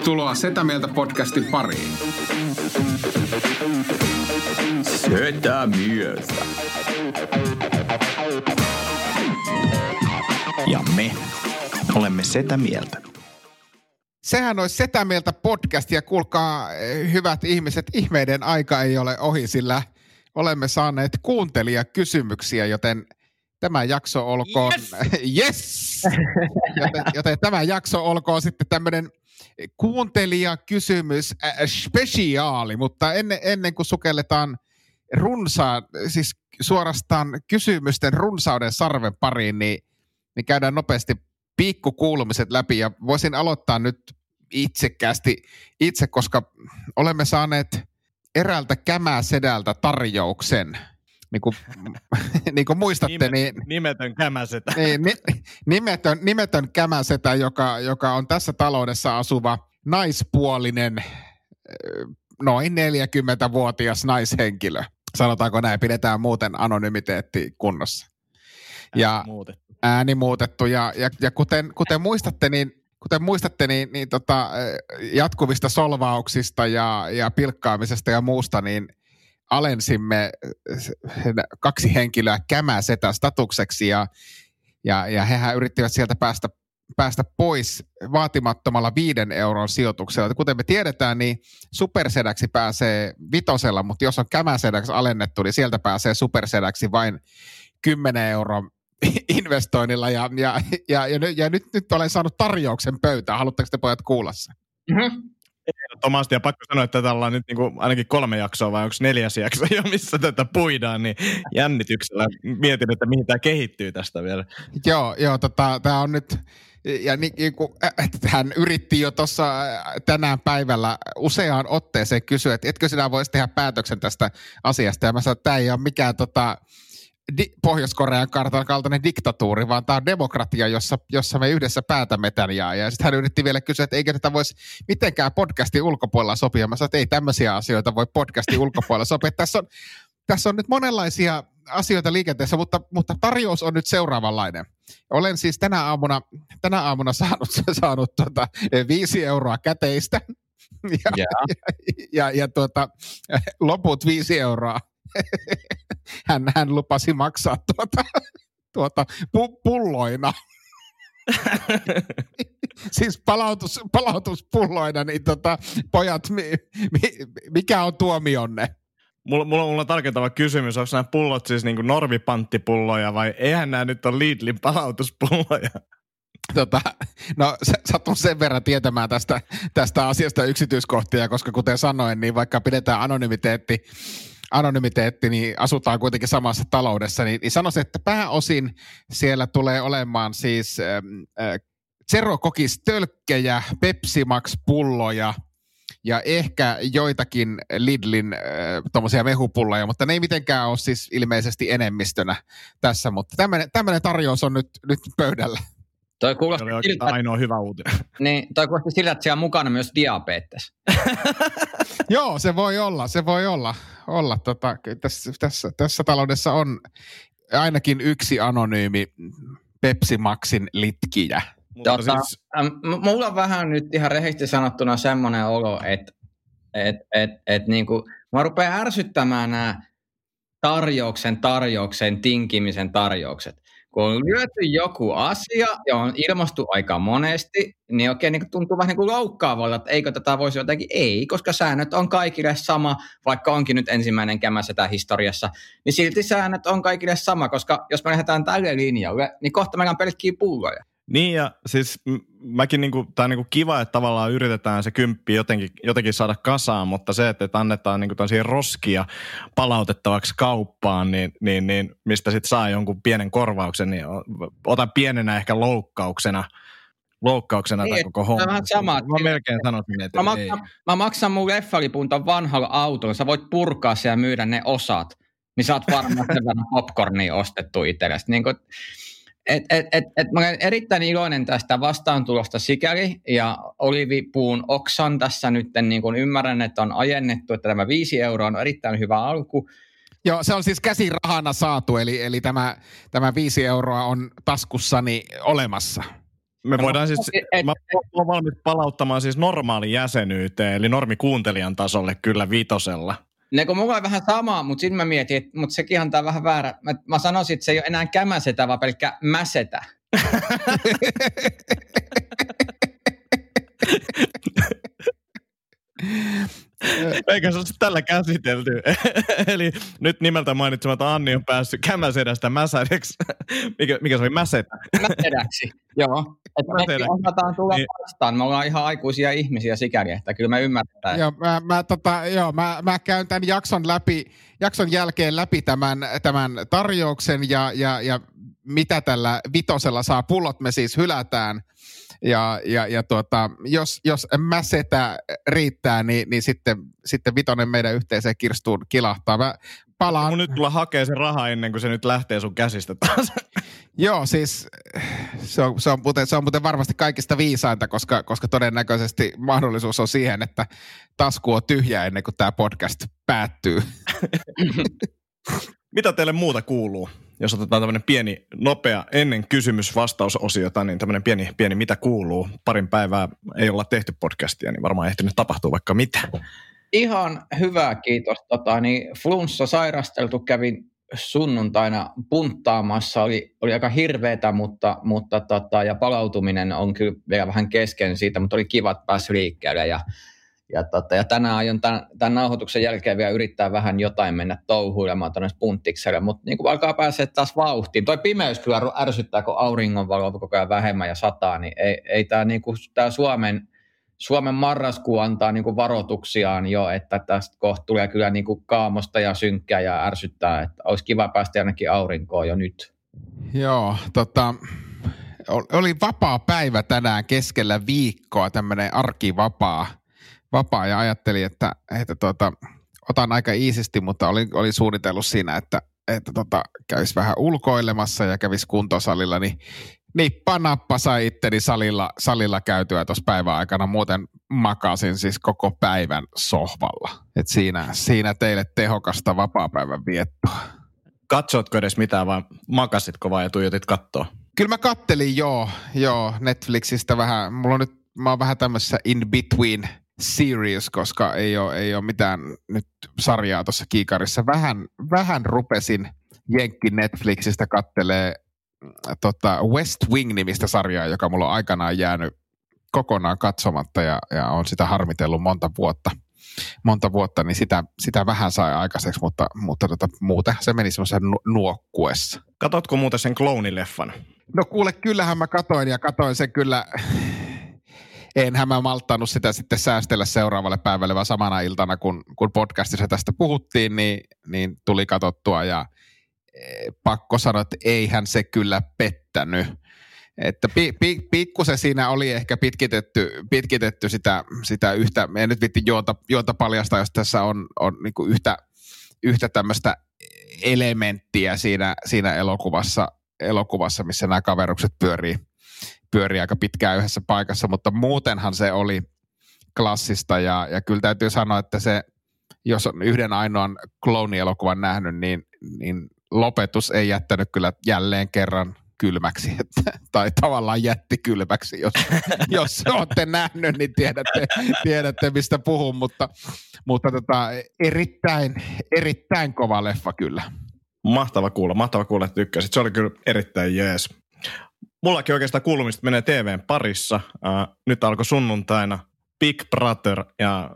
Tervetuloa Setä Mieltä podcastin pariin. Setä Mieltä. Ja me olemme Setä Mieltä. Sehän olisi Setä Mieltä podcast ja kuulkaa eh, hyvät ihmiset, ihmeiden aika ei ole ohi, sillä olemme saaneet kuuntelijakysymyksiä, joten tämä jakso olkoon, yes, yes! joten, joten tämä jakso olkoon sitten tämmöinen kuuntelijakysymys äh, spesiaali, mutta ennen, ennen kuin sukelletaan runsaa, siis suorastaan kysymysten runsauden sarven pariin, niin, niin käydään nopeasti pikkukuulumiset läpi ja voisin aloittaa nyt itsekkäästi itse, koska olemme saaneet eräältä kämäsedältä tarjouksen. Niin kuin, niin kuin muistatte, Nime, niin... Nimetön kämäsetä. Niin, ni, nimetön, nimetön kämäsetä, joka, joka on tässä taloudessa asuva naispuolinen, noin 40-vuotias naishenkilö. Sanotaanko näin, pidetään muuten anonymiteetti kunnossa. Ja ääni muutettu. Ääni muutettu. Ja, ja, ja kuten, kuten muistatte, niin kuten muistatte, niin, niin tota, jatkuvista solvauksista ja, ja pilkkaamisesta ja muusta, niin alensimme kaksi henkilöä kämäsetä statukseksi ja, ja, ja hehän yrittivät sieltä päästä, päästä pois vaatimattomalla viiden euron sijoituksella. Kuten me tiedetään, niin supersedäksi pääsee vitosella, mutta jos on kämäsedäksi alennettu, niin sieltä pääsee supersedäksi vain 10 euron investoinnilla ja, ja, ja, ja, nyt, ja nyt, nyt olen saanut tarjouksen pöytään. Haluatteko te pojat kuulla sen? Mm-hmm. Ehdottomasti, ja pakko sanoa, että tällä on nyt niin kuin ainakin kolme jaksoa vai onko neljäs jakso jo, missä tätä puidaan, niin jännityksellä mietin, että mihin tämä kehittyy tästä vielä. Joo, joo tota, tämä on nyt, ja niin, niin kuin, hän yritti jo tuossa tänään päivällä useaan otteeseen kysyä, että etkö sinä voisi tehdä päätöksen tästä asiasta, ja mä sanoin, että tämä ei ole mikään tota, di- Pohjois-Korean kartan kaltainen diktatuuri, vaan tämä on demokratia, jossa, jossa me yhdessä päätämme tämän. Ja, ja sitten hän yritti vielä kysyä, että eikö tätä voisi mitenkään podcastin ulkopuolella sopia. Mä sanoin, että ei tämmöisiä asioita voi podcastin ulkopuolella sopia. Tässä on, tässä on nyt monenlaisia asioita liikenteessä, mutta, mutta tarjous on nyt seuraavanlainen. Olen siis tänä aamuna, tänä aamuna saanut, saanut tuota, viisi euroa käteistä ja, yeah. ja, ja, ja tuota, loput viisi euroa hän, hän lupasi maksaa tuota, tuota pu, pulloina. siis palautus, palautuspulloina, niin tota, pojat, mi, mi, mikä on tuomionne? Mulla, mulla, mulla on tarkentava kysymys, onko nämä pullot siis niin normipanttipulloja vai eihän nämä nyt ole Lidlin palautuspulloja? Tota, no satun sen verran tietämään tästä, tästä asiasta yksityiskohtia, koska kuten sanoin, niin vaikka pidetään anonymiteetti anonymiteetti, niin asutaan kuitenkin samassa taloudessa, niin, niin sanoisin, että pääosin siellä tulee olemaan siis äh, Zero Kokis tölkkejä, Pepsi Max pulloja ja ehkä joitakin Lidlin äh, mehupulloja, mutta ne ei mitenkään ole siis ilmeisesti enemmistönä tässä, mutta tämmöinen tarjous on nyt, nyt pöydällä. Toi kuulosti oli siltä, ainoa hyvä uutinen. Niin, toi kuulosti sillä, että siellä on mukana myös diabetes. Joo, se voi olla, se voi olla. olla tota, tässä, tässä, tässä taloudessa on ainakin yksi anonyymi Pepsi Maxin litkiä. Tota, siis... m- mulla on vähän nyt ihan rehellisesti sanottuna semmoinen olo, että et, et, et, niinku, mä rupean ärsyttämään nämä tarjouksen, tarjouksen, tinkimisen tarjoukset kun on lyöty joku asia ja on ilmastu aika monesti, niin oikein niin tuntuu vähän niin kuin loukkaavalta, että eikö tätä voisi jotenkin, ei, koska säännöt on kaikille sama, vaikka onkin nyt ensimmäinen kämä sitä historiassa, niin silti säännöt on kaikille sama, koska jos me lähdetään tälle linjalle, niin kohta meillä on pelkkiä pulloja. Niin ja siis mäkin niinku, tää on niinku kiva, että tavallaan yritetään se kymppi jotenkin, jotenkin saada kasaan, mutta se, että annetaan niinku roskia palautettavaksi kauppaan, niin, niin, niin mistä sitten saa jonkun pienen korvauksen, niin otan pienenä ehkä loukkauksena loukkauksena niin, koko homma. Tämä sama. Mä melkein sanoisin, että mä, maksan, mä maksan mun leffalipun ton vanhalla autolla, sä voit purkaa ja myydä ne osat, niin saat varmaan sen verran popcornia ostettu itsellesi. Niin kun, et, et, et, et mä olen erittäin iloinen tästä vastaantulosta sikäli, ja olivipuun oksan tässä nyt niin kun ymmärrän, että on ajennettu, että tämä viisi euroa on erittäin hyvä alku. Joo, se on siis käsirahana saatu, eli, eli tämä, tämä viisi euroa on taskussani olemassa. Me No, voidaan siis, mä olen valmis palauttamaan siis normaali jäsenyyteen, eli normikuuntelijan tasolle kyllä vitosella. Ne kun mulla on vähän sama, mutta sitten mä mietin, että mutta sekin antaa vähän väärä. Mä, mä sanoisin, että se ei ole enää kämäsetä, vaan pelkkä mäsetä. Eikä se ole tällä käsitelty. Eli nyt nimeltä mainitsematta Anni on päässyt kämäsedästä mäsädeksi. Mikä, mikä se oli mäsetä? Mäsedäksi, joo. Että Mäsedäksi. osataan tulla Niin. vastaan. Me ollaan ihan aikuisia ihmisiä sikäli, että kyllä me ymmärretään. Joo, mä, mä, tota, joo, mä, mä käyn tämän jakson, läpi, jakson jälkeen läpi tämän, tämän tarjouksen ja, ja, ja mitä tällä vitosella saa. Pullot me siis hylätään. Ja, ja, ja tuota, jos, jos mäsetä riittää, niin, niin sitten, sitten vitonen meidän yhteiseen kirstuun kilahtaa. Mä palaan. Mun nyt tulla hakee se raha ennen kuin se nyt lähtee sun käsistä taas. Joo, siis se on, se, on muuten, se on muuten varmasti kaikista viisainta, koska, koska todennäköisesti mahdollisuus on siihen, että tasku on tyhjä ennen kuin tämä podcast päättyy. Mitä teille muuta kuuluu? Jos otetaan tämmöinen pieni, nopea, ennen kysymys-vastausosiota, niin tämmöinen pieni, pieni mitä kuuluu. Parin päivää ei olla tehty podcastia, niin varmaan ehtinyt tapahtua vaikka mitä. Ihan hyvä, kiitos. Tota, niin flunssa sairasteltu kävin sunnuntaina punttaamassa, oli, oli aika hirveetä, mutta, mutta tota, ja palautuminen on kyllä vielä vähän kesken siitä, mutta oli kiva, että pääsi liikkeelle ja, ja, tota, ja tänään aion tämän, tämän nauhoituksen jälkeen vielä yrittää vähän jotain mennä touhuilemaan tuonne punttikselle, mutta niin kuin alkaa pääsee taas vauhtiin. Toi pimeys kyllä ärsyttää, kun auringonvalo koko ajan vähemmän ja sataa, niin ei, ei tämä niin kuin, tää Suomen Suomen marraskuu antaa niin kuin varoituksiaan jo, että tästä kohta tulee kyllä niin kuin kaamosta ja synkkää ja ärsyttää, että olisi kiva päästä ainakin aurinkoon jo nyt. Joo, tota, ol- oli vapaa päivä tänään keskellä viikkoa, tämmöinen arkivapaa vapaa, ja ajattelin, että, että tota, otan aika iisisti, mutta olin, olin suunnitellut siinä, että, että tota, kävisi vähän ulkoilemassa ja kävisi kuntosalilla, niin nippa nappa sai itteni salilla, salilla käytyä tuossa päivän aikana. Muuten makasin siis koko päivän sohvalla. Et siinä, siinä teille tehokasta vapaa-päivän viettoa. Katsotko edes mitään vai makasitko vai ja tuijotit kattoa? Kyllä mä kattelin joo, joo Netflixistä vähän. Mulla on nyt, mä oon vähän tämmöisessä in between series, koska ei ole, ei ole mitään nyt sarjaa tuossa kiikarissa. Vähän, vähän rupesin Jenkki Netflixistä kattelee mm, tota West Wing-nimistä sarjaa, joka mulla on aikanaan jäänyt kokonaan katsomatta ja, ja on sitä harmitellut monta vuotta. Monta vuotta, niin sitä, sitä vähän sai aikaiseksi, mutta, mutta tota, muuten se meni semmoisen nu- nuokkuessa. Katotko muuten sen kloonileffan? No kuule, kyllähän mä katoin ja katoin sen kyllä, enhän mä malttanut sitä sitten säästellä seuraavalle päivälle, vaan samana iltana, kun, kun podcastissa tästä puhuttiin, niin, niin tuli katottua ja eh, pakko sanoa, että eihän se kyllä pettänyt. Että pi, pi, pikkusen siinä oli ehkä pitkitetty, pitkitetty sitä, sitä yhtä, en nyt vitti juonta, juonta paljasta, jos tässä on, on niin yhtä, yhtä tämmöistä elementtiä siinä, siinä elokuvassa, elokuvassa, missä nämä kaverukset pyörii, pyörii aika pitkään yhdessä paikassa, mutta muutenhan se oli klassista ja, ja kyllä täytyy sanoa, että se, jos on yhden ainoan kloonielokuvan nähnyt, niin, niin lopetus ei jättänyt kyllä jälleen kerran kylmäksi, että, tai tavallaan jätti kylmäksi, jos, jos olette nähnyt, niin tiedätte, tiedätte mistä puhun, mutta, mutta tota, erittäin, erittäin kova leffa kyllä. Mahtava kuulla, mahtava kuulla, että tykkäsit. Se oli kyllä erittäin jees. Mullakin oikeastaan kuulumista menee TVn parissa. Uh, nyt alkoi sunnuntaina Big Brother ja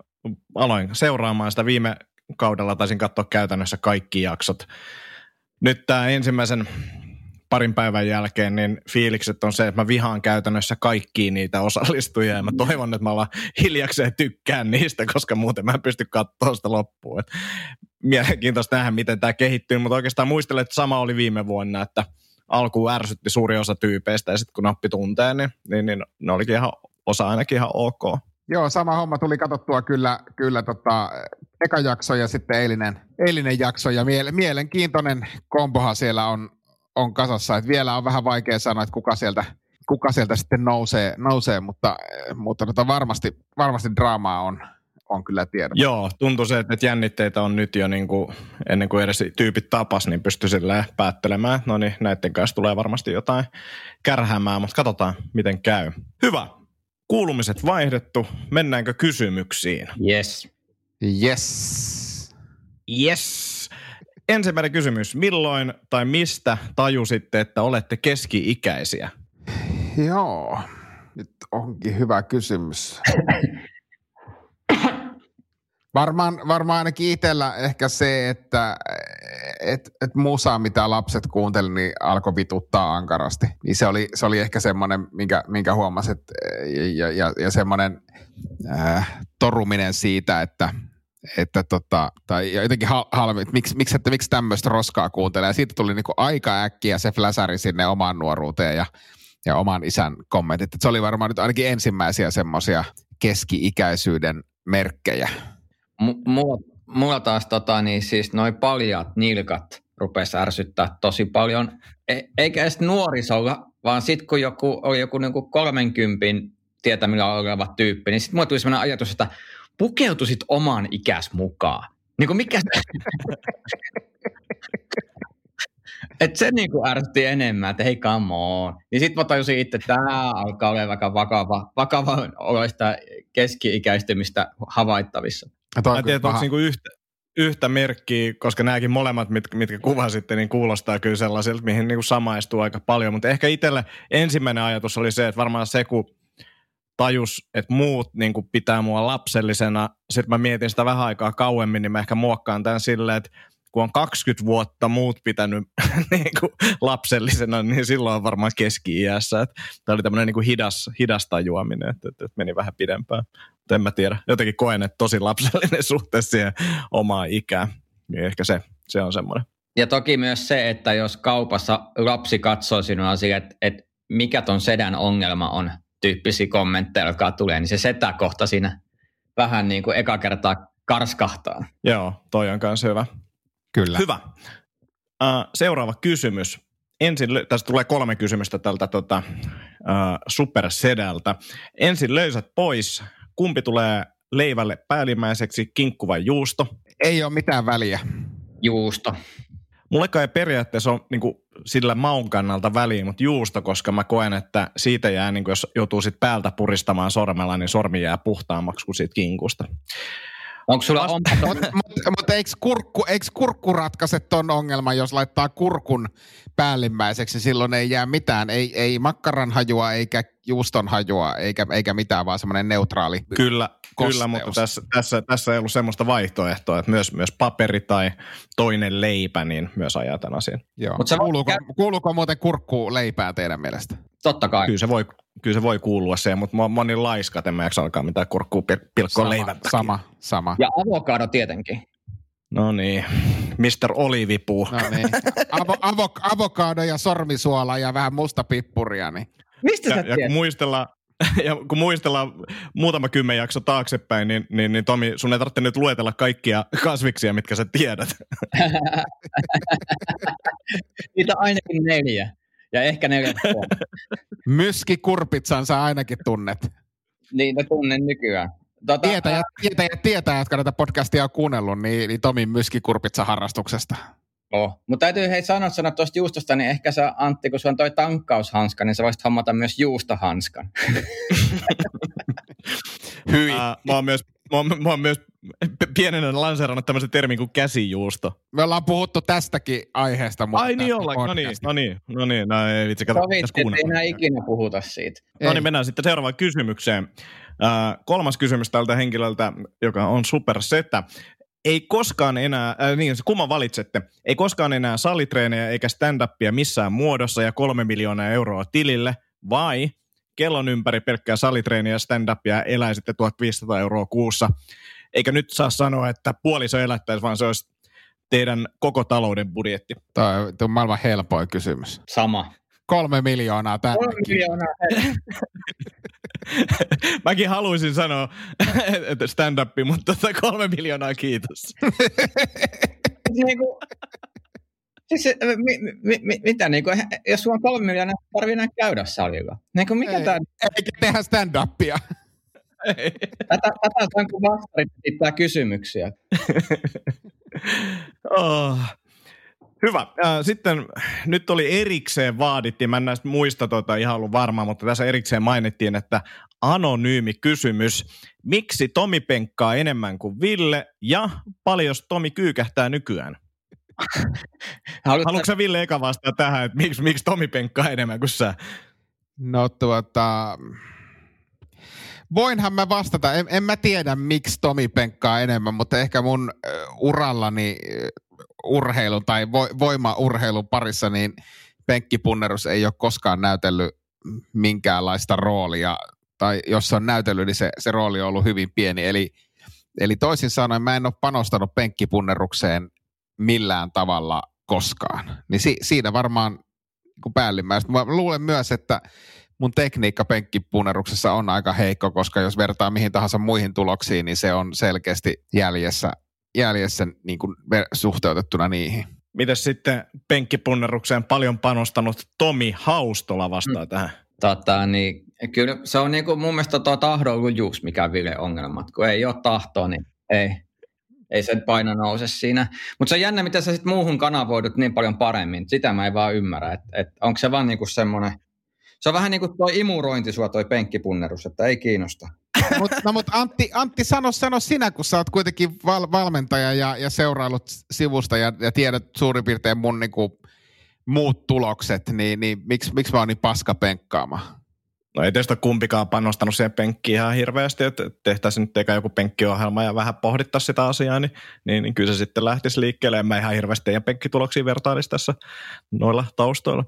aloin seuraamaan sitä viime kaudella. Taisin katsoa käytännössä kaikki jaksot. Nyt tämä ensimmäisen parin päivän jälkeen, niin fiilikset on se, että mä vihaan käytännössä kaikkiin niitä osallistujia ja mä toivon, että mä alan hiljakseen tykkään niistä, koska muuten mä en pysty katsoa sitä loppuun. Mielenkiintoista nähdä, miten tämä kehittyy, mutta oikeastaan muistelen, että sama oli viime vuonna, että alkuun ärsytti suuri osa tyypeistä ja sitten kun nappi tuntee, niin, niin, niin ne olikin ihan, osa ainakin ihan ok. Joo, sama homma tuli katsottua kyllä, kyllä tota, eka jakso ja sitten eilinen, eilinen jakso ja miele, mielenkiintoinen kombohan siellä on, on kasassa. Et vielä on vähän vaikea sanoa, että kuka sieltä, kuka sieltä sitten nousee, nousee mutta, mutta tota varmasti, varmasti draamaa on, on kyllä tiedon. Joo, tuntuu se, että jännitteitä on nyt jo niin kuin, ennen kuin edes tyypit tapas, niin pystyi silleen päättelemään. No niin, näiden kanssa tulee varmasti jotain kärhämää, mutta katsotaan, miten käy. Hyvä. Kuulumiset vaihdettu. Mennäänkö kysymyksiin? Yes. Yes. Yes. Ensimmäinen kysymys. Milloin tai mistä tajusitte, että olette keski-ikäisiä? Joo, nyt onkin hyvä kysymys. Varmaan, varmaan ainakin itsellä ehkä se, että et, et musa, mitä lapset kuunteli, niin alkoi vituttaa ankarasti. Niin se oli, se oli ehkä semmoinen, minkä, minkä huomasit, ja, ja, ja semmoinen äh, toruminen siitä, että, että tota, tai jotenkin halvi, että miksi, miksi, että miksi tämmöistä roskaa kuuntelee. Ja siitä tuli niinku aika äkkiä se fläsäri sinne omaan nuoruuteen ja, ja oman isän kommentit. Että se oli varmaan nyt ainakin ensimmäisiä semmoisia keski-ikäisyyden merkkejä. M- mulla, mulla taas tota, niin siis noin paljat nilkat rupesi ärsyttää tosi paljon. E- eikä edes nuorisolla, vaan sitten kun joku, oli joku niinku 30 tietämillä oleva tyyppi, niin sitten mulla tuli sellainen ajatus, että pukeutuisit oman ikäs mukaan. Niin kuin mikä että se niinku ärsytti enemmän, että hei come on. Niin sitten mä tajusin itse, että tämä alkaa olla vakava, vakava oloista keski-ikäistymistä havaittavissa. Mä en tiedä, onko niinku yhtä, yhtä merkkiä, koska nämäkin molemmat, mit, mitkä kuvasitte, niin kuulostaa kyllä sellaisilta, mihin niinku samaistuu aika paljon. Mutta ehkä itselle ensimmäinen ajatus oli se, että varmaan se, kun tajus, että muut niin kuin pitää mua lapsellisena. Sitten mä mietin sitä vähän aikaa kauemmin, niin mä ehkä muokkaan tämän silleen, että kun on 20 vuotta muut pitänyt niin kuin lapsellisena, niin silloin on varmaan keski-iässä. Tämä oli tämmöinen niin kuin hidas, hidas tajuaminen, että, että, että meni vähän pidempään. En mä tiedä. Jotenkin koen, että tosi lapsellinen suhteessa siihen omaan ikään. Niin ehkä se, se on semmoinen. Ja toki myös se, että jos kaupassa lapsi katsoo sinua sille, että, että mikä ton sedän ongelma on, tyyppisiä kommentteja, jotka tulee, niin se setä kohta siinä vähän niin kuin eka kertaa karskahtaa. Joo, toi on myös hyvä. Kyllä. Hyvä. Uh, seuraava kysymys. Ensin, tästä tulee kolme kysymystä tältä tota, uh, supersedältä. Ensin löysät pois. Kumpi tulee leivälle päällimmäiseksi, kinkku vai juusto? Ei ole mitään väliä. Juusto. Mulle kai periaatteessa on niin kuin, sillä maun kannalta väliin, mutta juusto, koska mä koen, että siitä jää, niin kuin, jos joutuu sit päältä puristamaan sormella, niin sormi jää puhtaammaksi kuin siitä kinkusta. Onko sulla on... Mutta mut, mut eikö, kurkku, eikö kurkku ratkaise ton ongelman, jos laittaa kurkun päällimmäiseksi, silloin ei jää mitään, ei, ei makkaran hajua eikä juuston hajua eikä, eikä mitään, vaan semmoinen neutraali Kyllä, kyllä mutta tässä, tässä, tässä ei ollut semmoista vaihtoehtoa, että myös, myös paperi tai toinen leipä, niin myös ajaa tämän asian. Joo. Mut se kuuluuko, käy... kuuluuko muuten kurkku leipää teidän mielestä? Totta kai. Kyllä se voi, kyllä se voi kuulua se, mutta mä, mä oon niin laiska, että mä alkaa mitään kurkkuu pilkkoa leivän takia. Sama, sama. Ja avokado tietenkin. No niin, Mr. Olivipuu. No niin, Avo, avok, avokado ja sormisuola ja vähän musta pippuria. Niin. Mistä ja, sä ja kun muistellaan, ja kun muistellaan muutama kymmen jakso taaksepäin, niin, niin, niin Tomi, sun ei tarvitse nyt luetella kaikkia kasviksia, mitkä sä tiedät. Niitä on ainakin neljä. Ja ehkä neljä. Myskikurpitsan sä ainakin tunnet. Niin, ne tunnen nykyään. Tota, tietäjät, tietäjät, tietäjät, jotka näitä podcastia on kuunnellut, niin, niin Tomin myskikurpitsa harrastuksesta. Oh. Mutta täytyy hei sanoa, sanoa tuosta juustosta, niin ehkä sä Antti, kun sulla on toi tankkaushanska, niin sä voisit hommata myös juustohanskan. Hyi. Uh, mä oon myös, mä oon, mä oon myös pienenä lanseerannut tämmöisen termin kuin käsijuusto. Me ollaan puhuttu tästäkin aiheesta. Mutta Ai niin ollaan, no niin, no niin, no niin, no ei vitsi, kato, Sovittiin, ei enää ikinä puhuta siitä. No niin, mennään sitten seuraavaan kysymykseen. Uh, kolmas kysymys tältä henkilöltä, joka on supersetä. Ei koskaan enää, äh, niin kumman valitsette, ei koskaan enää salitreenejä eikä stand-upia missään muodossa ja kolme miljoonaa euroa tilille, vai kellon ympäri pelkkää salitreeniä ja stand-upia eläisitte 1500 euroa kuussa. Eikä nyt saa sanoa, että puoliso elättäisi, vaan se olisi teidän koko talouden budjetti. Tämä on maailman helpoin kysymys. Sama. Kolme miljoonaa tänne. Kolme miljoonaa. Mäkin haluaisin sanoa, että stand-up, mutta tota kolme miljoonaa kiitos. niin kuin, siis, mi, mi, mi, mitä, niin kuin, jos sulla on kolme miljoonaa, tarvii enää käydä salilla. Niin kuin, mikä Ei, tämä... Eikä tehdä stand-upia. Tätä, tätä on kun vastarit esittää kysymyksiä. oh. Hyvä. Sitten nyt oli erikseen vaadittiin, mä en näistä muista tuota ihan ollut varma, mutta tässä erikseen mainittiin, että anonyymi kysymys. Miksi Tomi penkkaa enemmän kuin Ville ja paljon Tomi kyykähtää nykyään? Haluatko, Haluatko sä Ville eka vastaa tähän, että miksi, miksi Tomi penkkaa enemmän kuin sä? No tuota, voinhan mä vastata. En, en mä tiedä, miksi Tomi penkkaa enemmän, mutta ehkä mun urallani urheilun tai vo, voimaurheilun parissa, niin penkkipunnerus ei ole koskaan näytellyt minkäänlaista roolia. Tai jos se on näytellyt, niin se, se rooli on ollut hyvin pieni. Eli, eli toisin sanoen mä en ole panostanut penkkipunnerukseen millään tavalla koskaan. Niin si, siinä varmaan niin päällimmäistä. Mä luulen myös, että mun tekniikka penkkipunneruksessa on aika heikko, koska jos vertaa mihin tahansa muihin tuloksiin, niin se on selkeästi jäljessä, jäljessä niin kuin suhteutettuna niihin. Mites sitten penkkipunnerukseen paljon panostanut Tomi Haustola vastaa mm. tähän? Tota, niin, kyllä se on niin kuin mun mielestä tuo tahdonlujuus, mikä Ville ongelmat. Kun ei ole tahtoa, niin ei, ei se paino nouse siinä. Mutta se on jännä, miten sä sitten muuhun kanavoidut niin paljon paremmin. Sitä mä en vaan ymmärrä. Että et onko se vaan niinku semmoinen se on vähän niin kuin tuo imurointi sua toi penkkipunnerus, että ei kiinnosta. Mut, no mutta Antti, Antti sano, sano sinä, kun sä oot kuitenkin val, valmentaja ja, ja seurailut sivusta ja, ja tiedät suurin piirtein mun niinku, muut tulokset, niin, niin miksi, miksi mä oon niin paska penkkaamaan? No ei teistä kumpikaan panostanut siihen penkkiin ihan hirveästi, että tehtäisiin nyt eikä joku penkkiohjelma ja vähän pohdittaisiin sitä asiaa, niin, niin, niin kyllä se sitten lähtisi liikkeelle. En mä ihan hirveästi teidän penkkituloksia vertailisi tässä noilla taustoilla.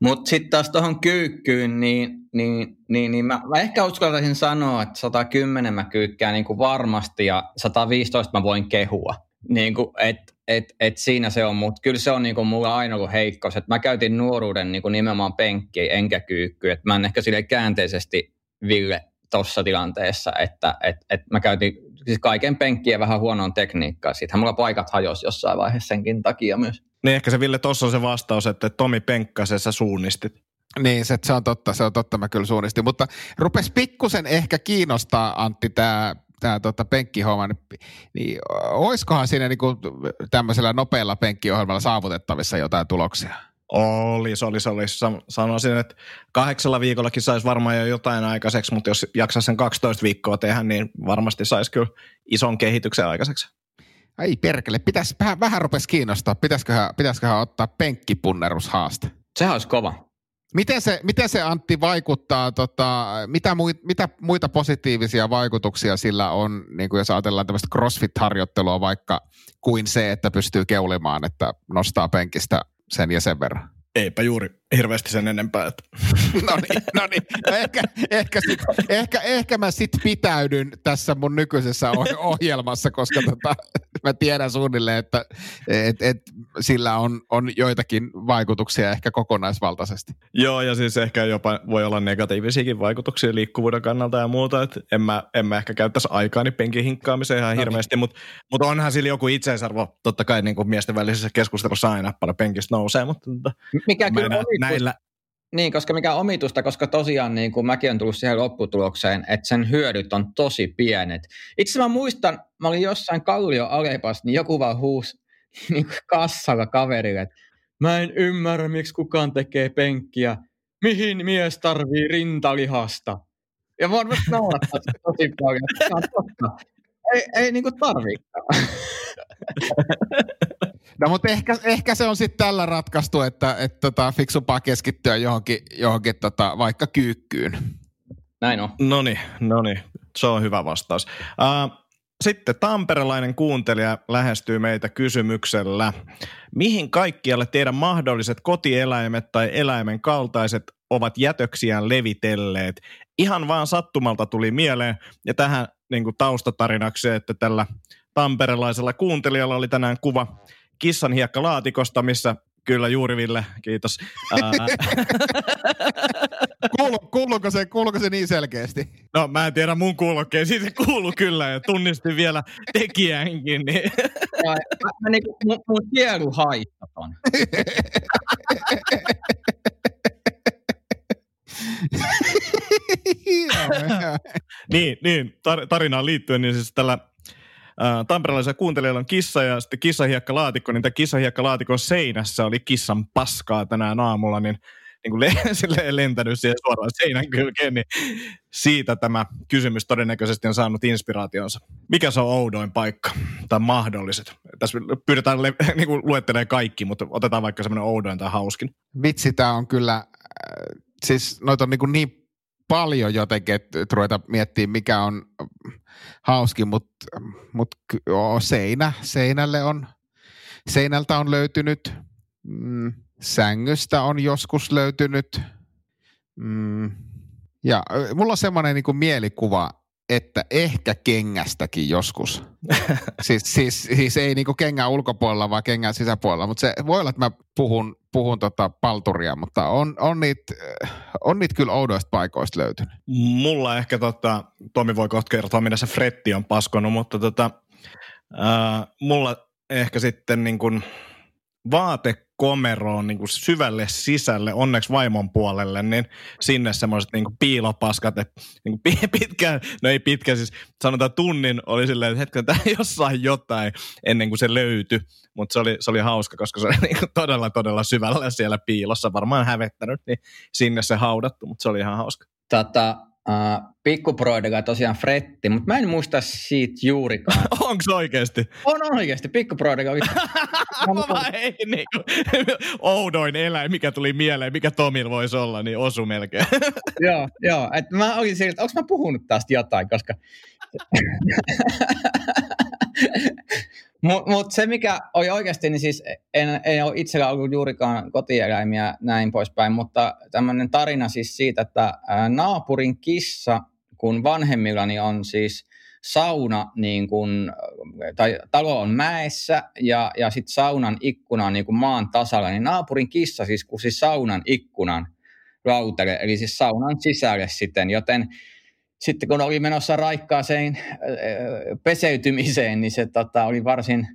Mutta sitten taas tuohon kyykkyyn, niin, niin, niin, niin mä, mä ehkä uskaltaisin sanoa, että 110 mä kyykkään niin kuin varmasti ja 115 mä voin kehua. Niin kuin, et, et, et siinä se on, mutta kyllä se on niin kuin mulla aina ollut heikkous, että mä käytin nuoruuden niin kuin nimenomaan penkkiä enkä kyykkyä, että mä en ehkä sille käänteisesti Ville tuossa tilanteessa, että et, et mä käytin siis kaiken penkkiä vähän huonoon tekniikkaan. Sittenhän mulla paikat hajosi jossain vaiheessa senkin takia myös. Niin ehkä se Ville, tuossa on se vastaus, että Tomi Penkkasen sä suunnistit. Niin, se, se on totta, se on totta, mä kyllä suunnistin. Mutta rupes pikkusen ehkä kiinnostaa, Antti, tämä tämä tota, penkkihomma, niin, niin olisikohan siinä niinku tämmöisellä nopealla penkkiohjelmalla saavutettavissa jotain tuloksia? Olisi, olisi, olisi. Sanoisin, että kahdeksalla viikollakin saisi varmaan jo jotain aikaiseksi, mutta jos jaksaisi sen 12 viikkoa tehdä, niin varmasti saisi kyllä ison kehityksen aikaiseksi. Ai perkele, pitäisi vähän, vähän rupesi kiinnostaa. Pitäisiköhän, pitäisiköhän ottaa penkkipunnerushaaste? Sehän olisi kova. Miten se, miten se Antti vaikuttaa, tota, mitä, muit, mitä muita positiivisia vaikutuksia sillä on, niin kuin jos ajatellaan tämmöistä crossfit-harjoittelua vaikka, kuin se, että pystyy keulimaan, että nostaa penkistä sen ja sen verran? Eipä juuri hirveästi sen enempää. Että. no niin, no niin. No ehkä, ehkä, sit, ehkä, ehkä mä sit pitäydyn tässä mun nykyisessä ohjelmassa, koska tota, mä tiedän suunnilleen, että et, et, sillä on, on joitakin vaikutuksia ehkä kokonaisvaltaisesti. Joo, ja siis ehkä jopa voi olla negatiivisiakin vaikutuksia liikkuvuuden kannalta ja muuta, että en mä, en mä ehkä käyttäisi aikaani penkin hinkkaamiseen ihan no niin. hirveästi, mutta mut onhan sillä joku itseisarvo, totta kai niin kuin miesten välisessä keskustelussa aina paljon penkistä nousee, mutta tota, Mikä kyllä näillä... Niin, koska mikä omitusta, koska tosiaan niin kuin mäkin olen tullut siihen lopputulokseen, että sen hyödyt on tosi pienet. Itse mä muistan, mä olin jossain Kallio Alepas, niin joku vaan huusi niin kuin kassalla kaverille, että mä en ymmärrä, miksi kukaan tekee penkkiä. Mihin mies tarvii rintalihasta? Ja mä varmasti naurattaa tosi paljon. Se on totta. Ei, ei niin kuin tarvikaan. No mutta ehkä, ehkä se on sitten tällä ratkaistu, että et, tota, fiksumpaa keskittyä johonkin, johonkin tota, vaikka kyykkyyn. Näin on. No niin, no niin. Se on hyvä vastaus. Uh, sitten tamperelainen kuuntelija lähestyy meitä kysymyksellä. Mihin kaikkialle teidän mahdolliset kotieläimet tai eläimen kaltaiset ovat jätöksiään levitelleet? Ihan vaan sattumalta tuli mieleen, ja tähän niin kuin taustatarinaksi että tällä tamperelaisella kuuntelijalla oli tänään kuva kissan hiekkalaatikosta, missä Kyllä juuri Ville, kiitos. Kuulu, kuuluuko, se, kuuluuko se niin selkeästi? No mä en tiedä mun kuulokkeisiin, se kuulu kyllä ja tunnistin vielä tekijänkin. Niin. Mä, mä niin, mun, mun sielu haittaton. niin, niin tar- tarinaan liittyen, niin siis tällä tamperelaisella kuuntelijalla on kissa ja sitten kissahiekkalaatikko, niin tämä kissahiekkalaatikon seinässä oli kissan paskaa tänään aamulla, niin niin kuin le- lentänyt siihen suoraan seinän kylkeen, niin siitä tämä kysymys todennäköisesti on saanut inspiraationsa. Mikä se on oudoin paikka tai mahdolliset? Tässä pyydetään niin kuin luettelee kaikki, mutta otetaan vaikka semmoinen oudoin tai hauskin. Vitsi, tämä on kyllä, äh, siis noita on niin, niin paljon jotenkin, että ruveta miettimään, mikä on hauskin, mutta mut, seinä, seinälle on, seinältä on löytynyt mm, sängystä on joskus löytynyt. Mm, ja mulla on semmoinen niin mielikuva, että ehkä kengästäkin joskus. siis, siis, siis ei niin kengän ulkopuolella, vaan kengän sisäpuolella. Mutta se voi olla, että mä puhun, puhun tota palturia, mutta on, on, niitä, on niitä kyllä oudoista paikoista löytynyt. Mulla ehkä, tota, Tomi voi kohta kertoa, mitä se fretti on paskonut, mutta tota, ää, mulla ehkä sitten niin kuin vaate komeroon niin kuin syvälle sisälle, onneksi vaimon puolelle, niin sinne semmoiset niin piilopaskat, niin pitkään, no ei pitkä, siis sanotaan tunnin oli silleen, että hetken, tämä jossain jotain ennen kuin se löytyi, mutta se oli, se oli hauska, koska se oli niin kuin todella, todella syvällä siellä piilossa, varmaan hävettänyt, niin sinne se haudattu, mutta se oli ihan hauska. Tota, Uh, pikkuproidega tosiaan fretti, mutta mä en muista siitä juurikaan. Onko se oikeasti? On, on oikeasti. Pikkuproidega oli... ei, niin kuin, oudoin eläin, mikä tuli mieleen, mikä Tomil voisi olla, niin osu melkein. joo, joo. Et mä olin sieltä, onko mä puhunut tästä jotain, koska... Mutta mut se, mikä oli oikeasti, niin siis en, en ole itsellä ollut juurikaan kotieläimiä näin poispäin, mutta tämmöinen tarina siis siitä, että naapurin kissa, kun vanhemmillani on siis sauna, niin kun, tai talo on mäessä ja, ja sitten saunan ikkuna on niin kuin maan tasalla, niin naapurin kissa siis kusi saunan ikkunan rautelle, eli siis saunan sisälle sitten, joten sitten kun oli menossa raikkaaseen peseytymiseen, niin se tota, oli varsin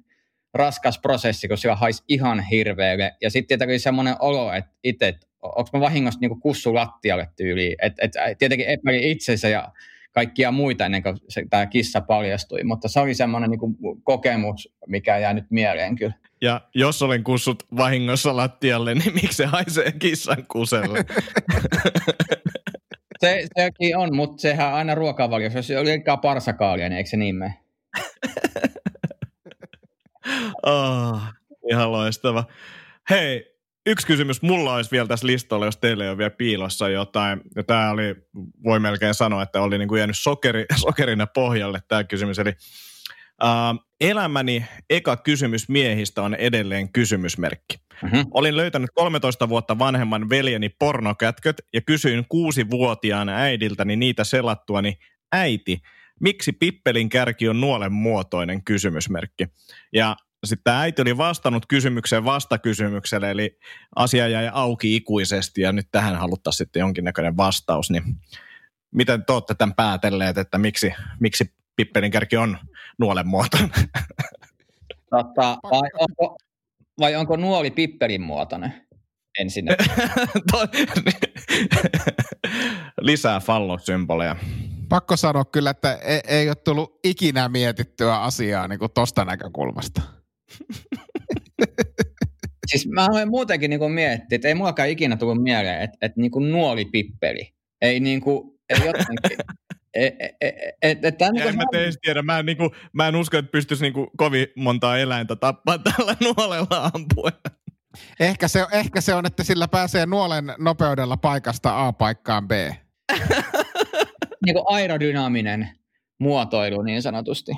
raskas prosessi, kun sillä haisi ihan hirveälle. Ja sitten tietenkin oli semmoinen olo, että itse, että onko mä vahingossa niin kussu lattialle tyyliin. Et, et, tietenkin epäili itsensä ja kaikkia muita ennen kuin se, tämä kissa paljastui, mutta se oli semmoinen niin kokemus, mikä jää nyt mieleen kyllä. Ja jos olen kussut vahingossa lattialle, niin miksi se haisee kissan kuselle? Se, sekin on, mutta sehän aina ruokavaliossa, jos oli liikaa parsakaalia, niin eikö se niin mene? oh, ihan loistava. Hei, yksi kysymys mulla olisi vielä tässä listalla, jos teille ei ole vielä piilossa jotain. Ja tämä oli, voi melkein sanoa, että oli niin kuin jäänyt sokeri, sokerina pohjalle tämä kysymys. Eli uh, elämäni eka kysymys miehistä on edelleen kysymysmerkki. Mm-hmm. Olin löytänyt 13 vuotta vanhemman veljeni pornokätköt ja kysyin kuusi-vuotiaana äidiltäni niitä selattuani, äiti, miksi pippelin kärki on nuolen muotoinen kysymysmerkki? Ja sitten äiti oli vastannut kysymykseen vastakysymykselle, eli asia jäi auki ikuisesti ja nyt tähän haluttaisiin sitten jonkinnäköinen vastaus. Niin miten te olette tämän päätelleet, että miksi, miksi pippelin kärki on nuolen muotoinen? Totta, vai onko, vai onko nuoli pipperin muotoinen ensin? Lisää fallosymboleja. Pakko sanoa kyllä, että ei, ei ole tullut ikinä mietittyä asiaa niin kuin tosta näkökulmasta. siis mä olen muutenkin niin miettiä, että ei mullakaan ikinä tullut mieleen, että, että niin kuin nuoli pippeli. Ei niin kuin, ei jotenkin. E, e, e, et, et, et, niin mä teistä tiedä. Mä en, niin kuin, mä en usko, että pystyisi niin kuin kovin montaa eläintä tappaa tällä nuolella ampuen. Ehkä se, ehkä se on, että sillä pääsee nuolen nopeudella paikasta A paikkaan B. niin kuin aerodynaaminen muotoilu niin sanotusti.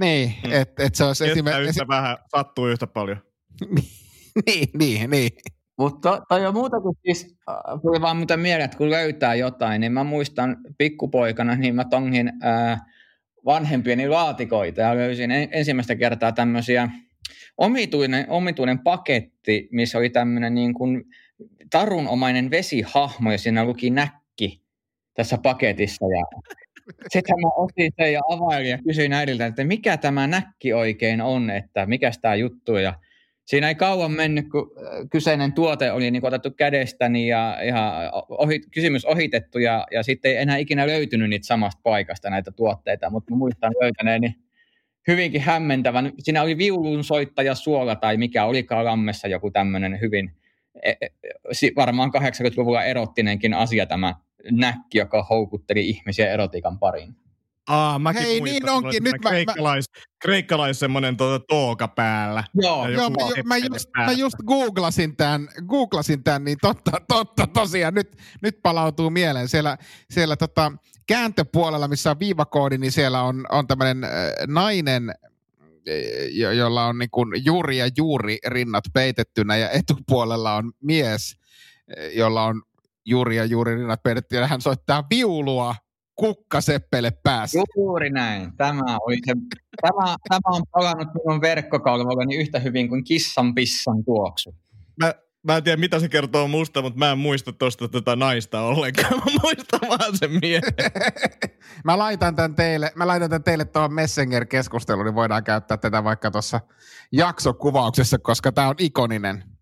Niin, mm. että et se olisi esimerkiksi... Yhtä vähän, sattuu yhtä paljon. niin, niin, niin. Mutta toi on muuta kuin siis, tuli vaan mitä mieleen, että kun löytää jotain, niin mä muistan pikkupoikana, niin mä tongin äh, vanhempieni laatikoita ja löysin ensimmäistä kertaa tämmöisiä omituinen, omituinen paketti, missä oli tämmöinen niin kuin tarunomainen vesihahmo ja siinä luki näkki tässä paketissa ja sitten mä otin sen ja availin ja kysyin äidiltä, että mikä tämä näkki oikein on, että mikä tämä juttu ja siinä ei kauan mennyt, kun äh, kyseinen tuote oli niin otettu kädestäni ja ihan ohi, kysymys ohitettu ja, ja sitten ei enää ikinä löytynyt niitä samasta paikasta näitä tuotteita, mutta muistan löytäneeni hyvinkin hämmentävän. Siinä oli viulun soittaja suola tai mikä olikaan lammessa joku tämmöinen hyvin, e, e, varmaan 80-luvulla erottinenkin asia tämä näkki, joka houkutteli ihmisiä erotiikan pariin. Aa, mäkin Hei, niin onkin. Nyt mä, kreikkalais, mä... kreikkalais semmoinen tuota tooka päällä. Joo, joo mä, mä, just, mä just googlasin tämän, googlasin tämän, niin totta, totta tosiaan, nyt, nyt palautuu mieleen. Siellä, siellä tota, kääntöpuolella, missä on viivakoodi, niin siellä on, on tämmöinen äh, nainen, jo, jolla on niin kuin juuri ja juuri rinnat peitettynä, ja etupuolella on mies, jolla on juuri ja juuri rinnat peitettynä, ja hän soittaa viulua kukkaseppele päässä. Juuri näin. Tämä, oli se, tämä, tämä on palannut minun verkkokalvolleni yhtä hyvin kuin kissan pissan tuoksu. Mä, mä en tiedä, mitä se kertoo musta, mutta mä en muista tuosta tätä naista ollenkaan. Mä muistan vaan sen miehen. mä laitan tämän teille, mä laitan tämän teille tuohon Messenger-keskusteluun, niin voidaan käyttää tätä vaikka tuossa jaksokuvauksessa, koska tämä on ikoninen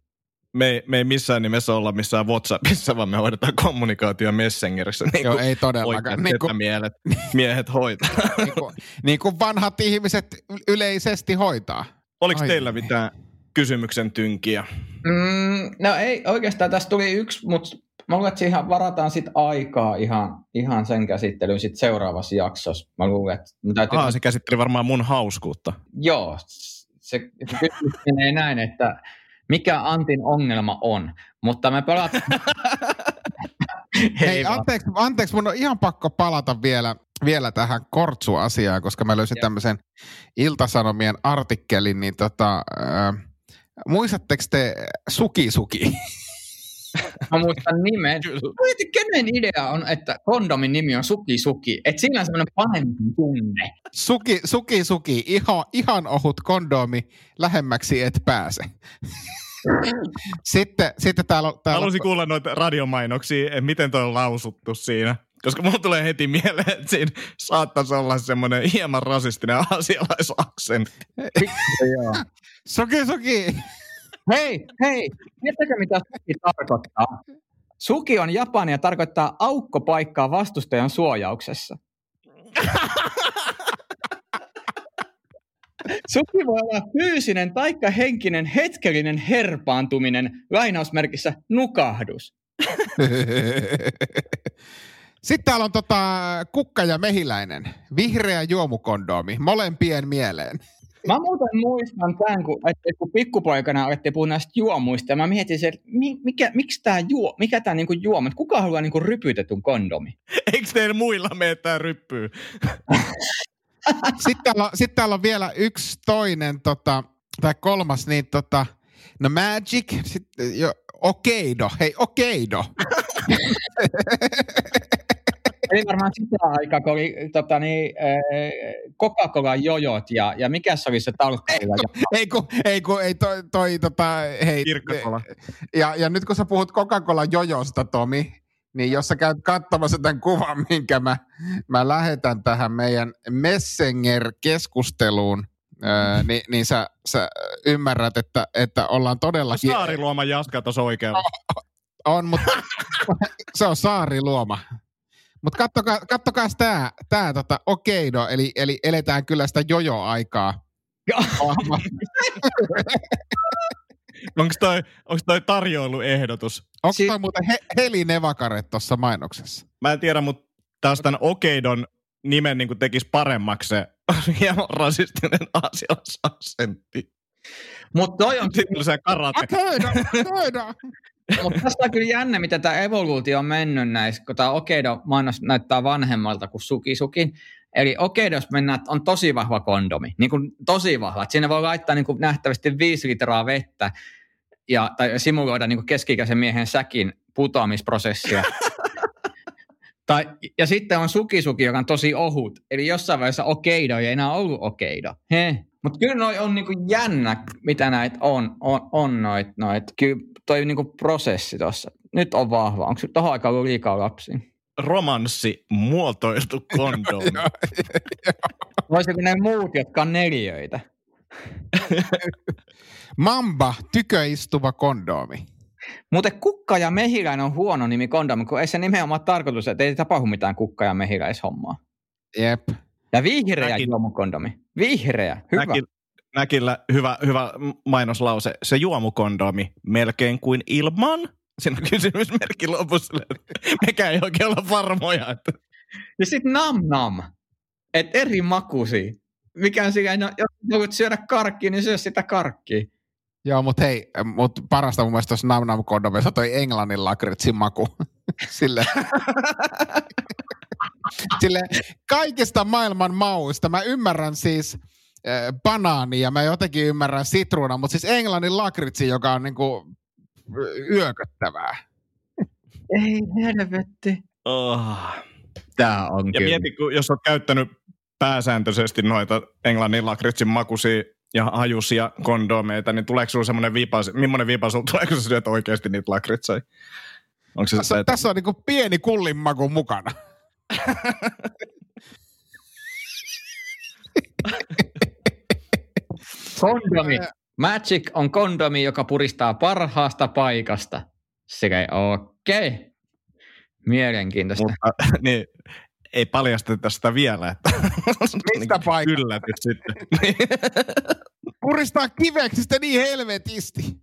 me, me ei missään nimessä olla missään WhatsAppissa, vaan me hoidetaan kommunikaatio Messengerissä. Niin Joo, ei todellakaan. Niin kuin, miehet, miehet hoitaa. niin, kuin, niin kuin vanhat ihmiset yleisesti hoitaa. Oliko Ai teillä mitään kysymyksen tynkiä? Mm, no ei, oikeastaan tässä tuli yksi, mutta mä luulen, että siihen varataan sit aikaa ihan, ihan sen käsittelyyn sit seuraavassa jaksossa. Mä luulen, että... Täytyy... Aa, se käsitteli varmaan mun hauskuutta. Joo, se, se menee näin, että mikä Antin ongelma on. Mutta me pelataan... Hei, anteeksi, anteeksi, mun on ihan pakko palata vielä, vielä tähän kortsu-asiaan, koska mä löysin tämmöisen Iltasanomien artikkelin, niin tota, äh, muistatteko te Suki Suki? Mä muistan nimen. Mieti, kenen idea on, että kondomin nimi on Suki Suki? Että siinä on semmoinen pahempi tunne. Suki Suki Suki, ihan, ihan ohut kondomi, lähemmäksi et pääse. sitten, sitten täällä on... Täällä Haluaisin on... kuulla noita radiomainoksia, että miten toi on lausuttu siinä. Koska mulla tulee heti mieleen, että siinä saattaisi olla semmoinen hieman rasistinen asialaisaksentti. Soki, soki. Hei, hei, tiedätkö mitä suki tarkoittaa? Suki on japania ja tarkoittaa aukkopaikkaa vastustajan suojauksessa. Suki voi olla fyysinen taikka henkinen hetkellinen herpaantuminen, lainausmerkissä nukahdus. Sitten täällä on tota, kukka ja mehiläinen, vihreä juomukondomi, molempien mieleen. Mä muuten muistan tämän, kun, että kun pikkupoikana alettiin puhua näistä juomuista, ja mä mietin se, että mikä, miksi tämä juo, mikä tämä niinku juoma, kuka haluaa niinku rypytetyn kondomi? Eikö teillä muilla mene tämä ryppyy? sitten, täällä on, sitten täällä on vielä yksi toinen, tota, tai kolmas, niin tota, no Magic, sitten jo, Okeido, hei Okeido. Eli varmaan sitä aikaa, kun oli tota, niin, Coca-Cola jojot ja, ja mikä se oli se talkkarilla? Ei kun, ei kun, ei toi, toi tota, hei. Ja, ja nyt kun sä puhut Coca-Cola jojosta, Tomi, niin jos sä käyt katsomassa tämän kuvan, minkä mä, mä lähetän tähän meidän Messenger-keskusteluun, Öö, niin, niin sä, sä ymmärrät, että, että ollaan todellakin... Saariluoman jaska tuossa oikealla. On, mutta se on Saariluoma. Mutta kattokaa, kattokaa tämä, tää, tota, okeido, eli, eli eletään kyllä sitä jojo-aikaa. onko toi, onks toi tarjoiluehdotus? Onko si- toi muuten he, Heli Nevakare tuossa mainoksessa? Mä en tiedä, mutta taas tämän Okeidon nimen niin tekisi paremmaksi se hieman rasistinen aasialaisaksentti. Mutta toi on... Sitten se karate. Okeido, okeido. Mutta tässä on kyllä jännä, miten tämä evoluutio on mennyt näissä, kun tämä Okeido mainos näyttää vanhemmalta kuin Suki Sukin. Eli Okeidos mennään, on tosi vahva kondomi, niin kuin tosi vahva. Et siinä voi laittaa niin kuin nähtävästi 5 litraa vettä ja, tai simuloida niin kuin keski-ikäisen miehen säkin putoamisprosessia. tai, ja sitten on Suki-Suki, joka on tosi ohut. Eli jossain vaiheessa Okeido ei enää ollut Okeido. Mutta kyllä noi on niinku jännä, mitä näitä on, on, on noit, noit. Kyllä toi niinku prosessi tuossa. Nyt on vahva. Onko tuohon aikaan ollut liikaa lapsia? Romanssi muotoiltu kondomi. Voisiko ne muut, jotka on neljöitä? Mamba, tyköistuva kondoomi. Muuten kukka ja mehiläinen on huono nimi kondomi, kun ei se nimenomaan tarkoitus, että ei tapahdu mitään kukka ja mehiläishommaa. Jep. Ja vihreä Mäkin- juomukondomi. Vihreä, hyvä. Näkin, näkillä hyvä, hyvä mainoslause. Se juomukondomi melkein kuin ilman. Siinä on kysymysmerkki lopussa. Mekään ei oikein olla varmoja. Että... Ja sitten nam nam. Et eri makuisia. Mikä on siinä, no, jos haluat syödä karkkia, niin syö sitä karkkia. Joo, mutta hei, mut parasta mun mielestä tuossa Nam Nam kondomissa toi englannin lakritsin maku. Sille. Sille kaikista maailman mauista. Mä ymmärrän siis äh, banaani ja mä jotenkin ymmärrän sitruuna, mutta siis englannin lakritsi, joka on niinku yököttävää. Ei helvetti. Oh. Tää on Ja mieti, kun jos olet käyttänyt pääsääntöisesti noita englannin lakritsin makuisia ja hajusia kondomeita, niin tuleeko sinulla semmoinen viipaus, millainen viipaus sulla tulee, kun sä syöt oikeasti niitä lakritseja? Onko se Tässä, se, että tässä on niinku pieni kullin maku mukana. Kondomi. Magic on kondomi, joka puristaa parhaasta paikasta. Sekä okei. Okay. Mielenkiintoista. mutta niin, ei paljasteta sitä vielä, että Mistä paikasta? yllätys sitten. Puristaa kiveksistä niin helvetisti.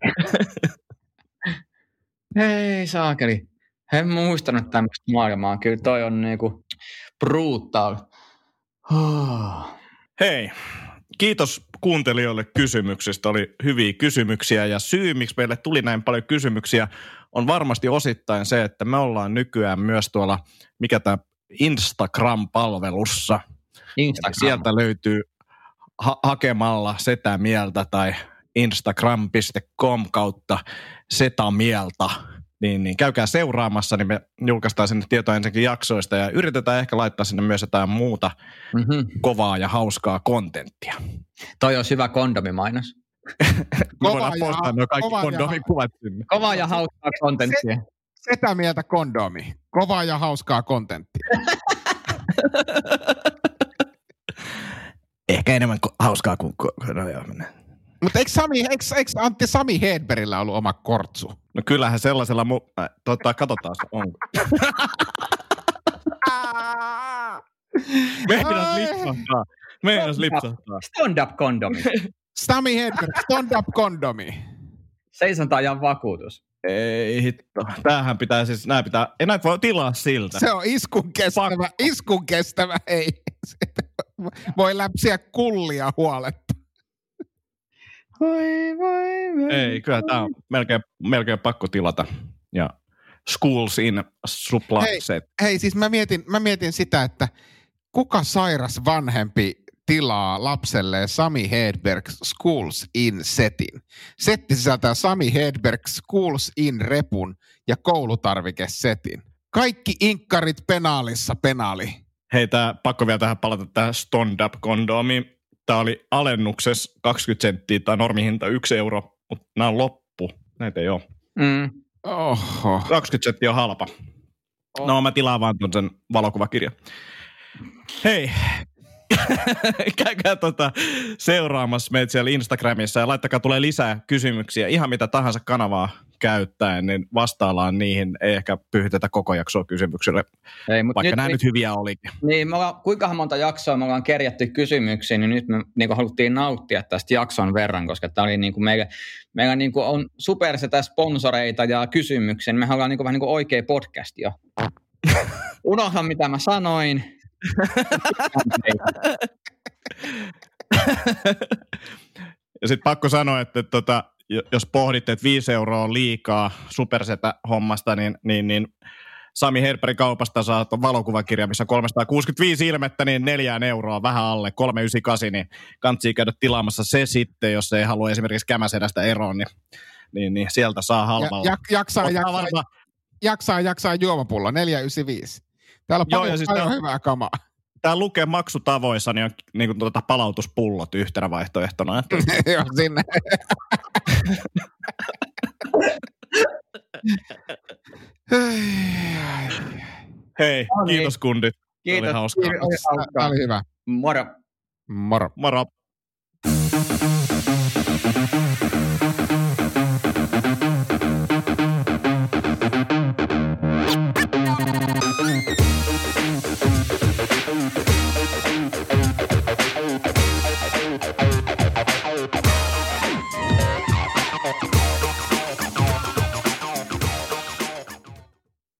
Hei saakeli. En muistanut tämmöistä maailmaa. Kyllä toi on niinku brutal. Oh. Hei, kiitos kuuntelijoille kysymyksistä. Oli hyviä kysymyksiä ja syy, miksi meille tuli näin paljon kysymyksiä, on varmasti osittain se, että me ollaan nykyään myös tuolla, mikä tämä Instagram-palvelussa. Instagram. Sieltä löytyy ha- hakemalla sitä mieltä tai instagram.com kautta seta mieltä. Niin, niin käykää seuraamassa, niin me julkaistaan sinne tietoa ensinnäkin jaksoista ja yritetään ehkä laittaa sinne myös jotain muuta Mm-hmm. kovaa ja hauskaa kontenttia. Toi on hyvä kondomimainos. Me Kova voidaan ja- postaa nuo kaikki kova ja- kondomikuvat sinne. Kovaa ja hauskaa kontenttia. Setä mieltä kondomi. Kovaa ja hauskaa kontenttia. Ehkä enemmän ko- hauskaa kuin... Ko- no, joo, mennään. Mutta eikö, Sami, eikö, eikö Antti Sami Hedberillä ollut oma kortsu? no kyllähän sellaisella... Mu- äh, tota, katsotaan se onko. Meinas lipsahtaa. Meinas lipsahtaa. Stand-up kondomi. Sami Hedberg, stand-up kondomi. Seisonta-ajan vakuutus. Ei hitto. Tämähän pitää siis... Nää pitää... Ei näitä voi tilaa siltä. Se on iskun kestävä, iskun kestävä, ei. Voi läpsiä kullia huoletta. Voi, voi, voi. Ei, kyllä tämä on melkein, melkein pakko tilata. Ja schools in supply Hei. Hei, siis mä mietin, mä mietin sitä, että kuka sairas vanhempi tilaa lapselleen Sami Hedberg Schools in setin. Setti sisältää Sami Hedberg Schools in repun ja koulutarvikesetin. Kaikki inkkarit penaalissa penaali. Hei, tää, pakko vielä tähän palata tähän stand-up kondomiin. Tämä oli alennuksessa 20 senttiä tai normihinta 1 euro, mutta nämä on loppu. Näitä ei ole. Mm. Oho. 20 senttiä on halpa. Oh. No mä tilaan vaan tuon sen valokuvakirjan. Hei, käykää tota seuraamassa meitä siellä Instagramissa ja laittakaa tulee lisää kysymyksiä. Ihan mitä tahansa kanavaa käyttäen, niin vastaillaan niihin. Ei ehkä pyhitetä koko jaksoa kysymyksille, Ei, mut vaikka nyt, nämä nyt hyviä olikin. Niin, me ollaan, kuinka monta jaksoa me ollaan kerjätty kysymyksiä, niin nyt me niin kuin haluttiin nauttia tästä jakson verran, koska tämä oli niin kuin meillä, meillä niin kuin on supersetä sponsoreita ja kysymyksiä, niin me ollaan niin kuin vähän niin kuin oikea podcast jo. Unohda, mitä mä sanoin. Ja sitten pakko sanoa, että, tota, jos pohditte, että 5 euroa on liikaa supersetä hommasta, niin, niin, niin Sami Herperin kaupasta saa valokuvakirja, missä on 365 ilmettä, niin neljään euroa vähän alle, 398, niin kantsii käydä tilaamassa se sitten, jos ei halua esimerkiksi kämäsedästä eroon, niin, niin, niin sieltä saa Ja, halvalla. jak, jaksaa, Ottaa jaksaa, varmaan- jaksaa, jaksaa juomapullo, 495. Täällä on Joo, paljon, ja siis paljon tää- hyvää kamaa. Tämä lukee maksutavoissa, niin on niin kuin tuota palautuspullot yhtenä vaihtoehtona. Että Joo, sinne. hei, No niin. kiitos kundit. Oli Kiitos. Oli hauskaa. Tämä oli hyvä. Moro. Moro. Moro.